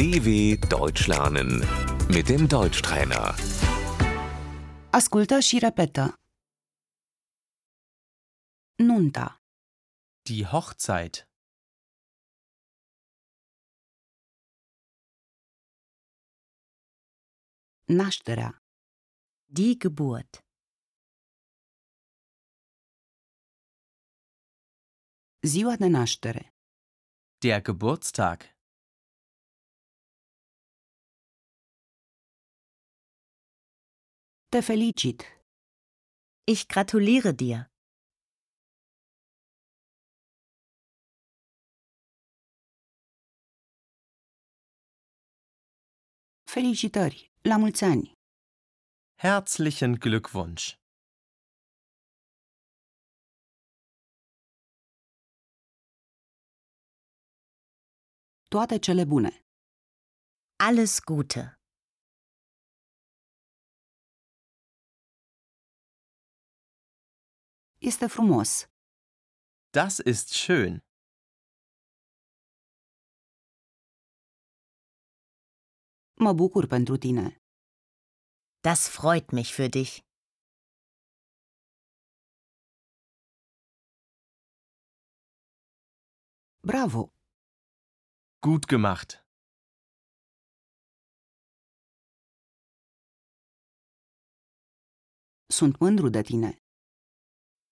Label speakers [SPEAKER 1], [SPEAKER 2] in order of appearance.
[SPEAKER 1] DW Deutsch lernen mit dem Deutschtrainer.
[SPEAKER 2] Ascultă și repetă. Nunta,
[SPEAKER 3] Die Hochzeit.
[SPEAKER 2] nașterea,
[SPEAKER 4] Die Geburt.
[SPEAKER 2] ziua de naștere,
[SPEAKER 3] Der Geburtstag.
[SPEAKER 2] Te felicit,
[SPEAKER 4] Ich gratuliere dir.
[SPEAKER 2] felicitări, la mulți ani,
[SPEAKER 3] Herzlichen Glückwunsch.
[SPEAKER 2] toate cele bune,
[SPEAKER 4] Alles Gute.
[SPEAKER 2] Este frumos,
[SPEAKER 3] Das ist schön.
[SPEAKER 2] mă bucur pentru tine,
[SPEAKER 4] Das freut mich für dich.
[SPEAKER 2] bravo,
[SPEAKER 3] Gut gemacht.
[SPEAKER 2] sunt mândru de tine,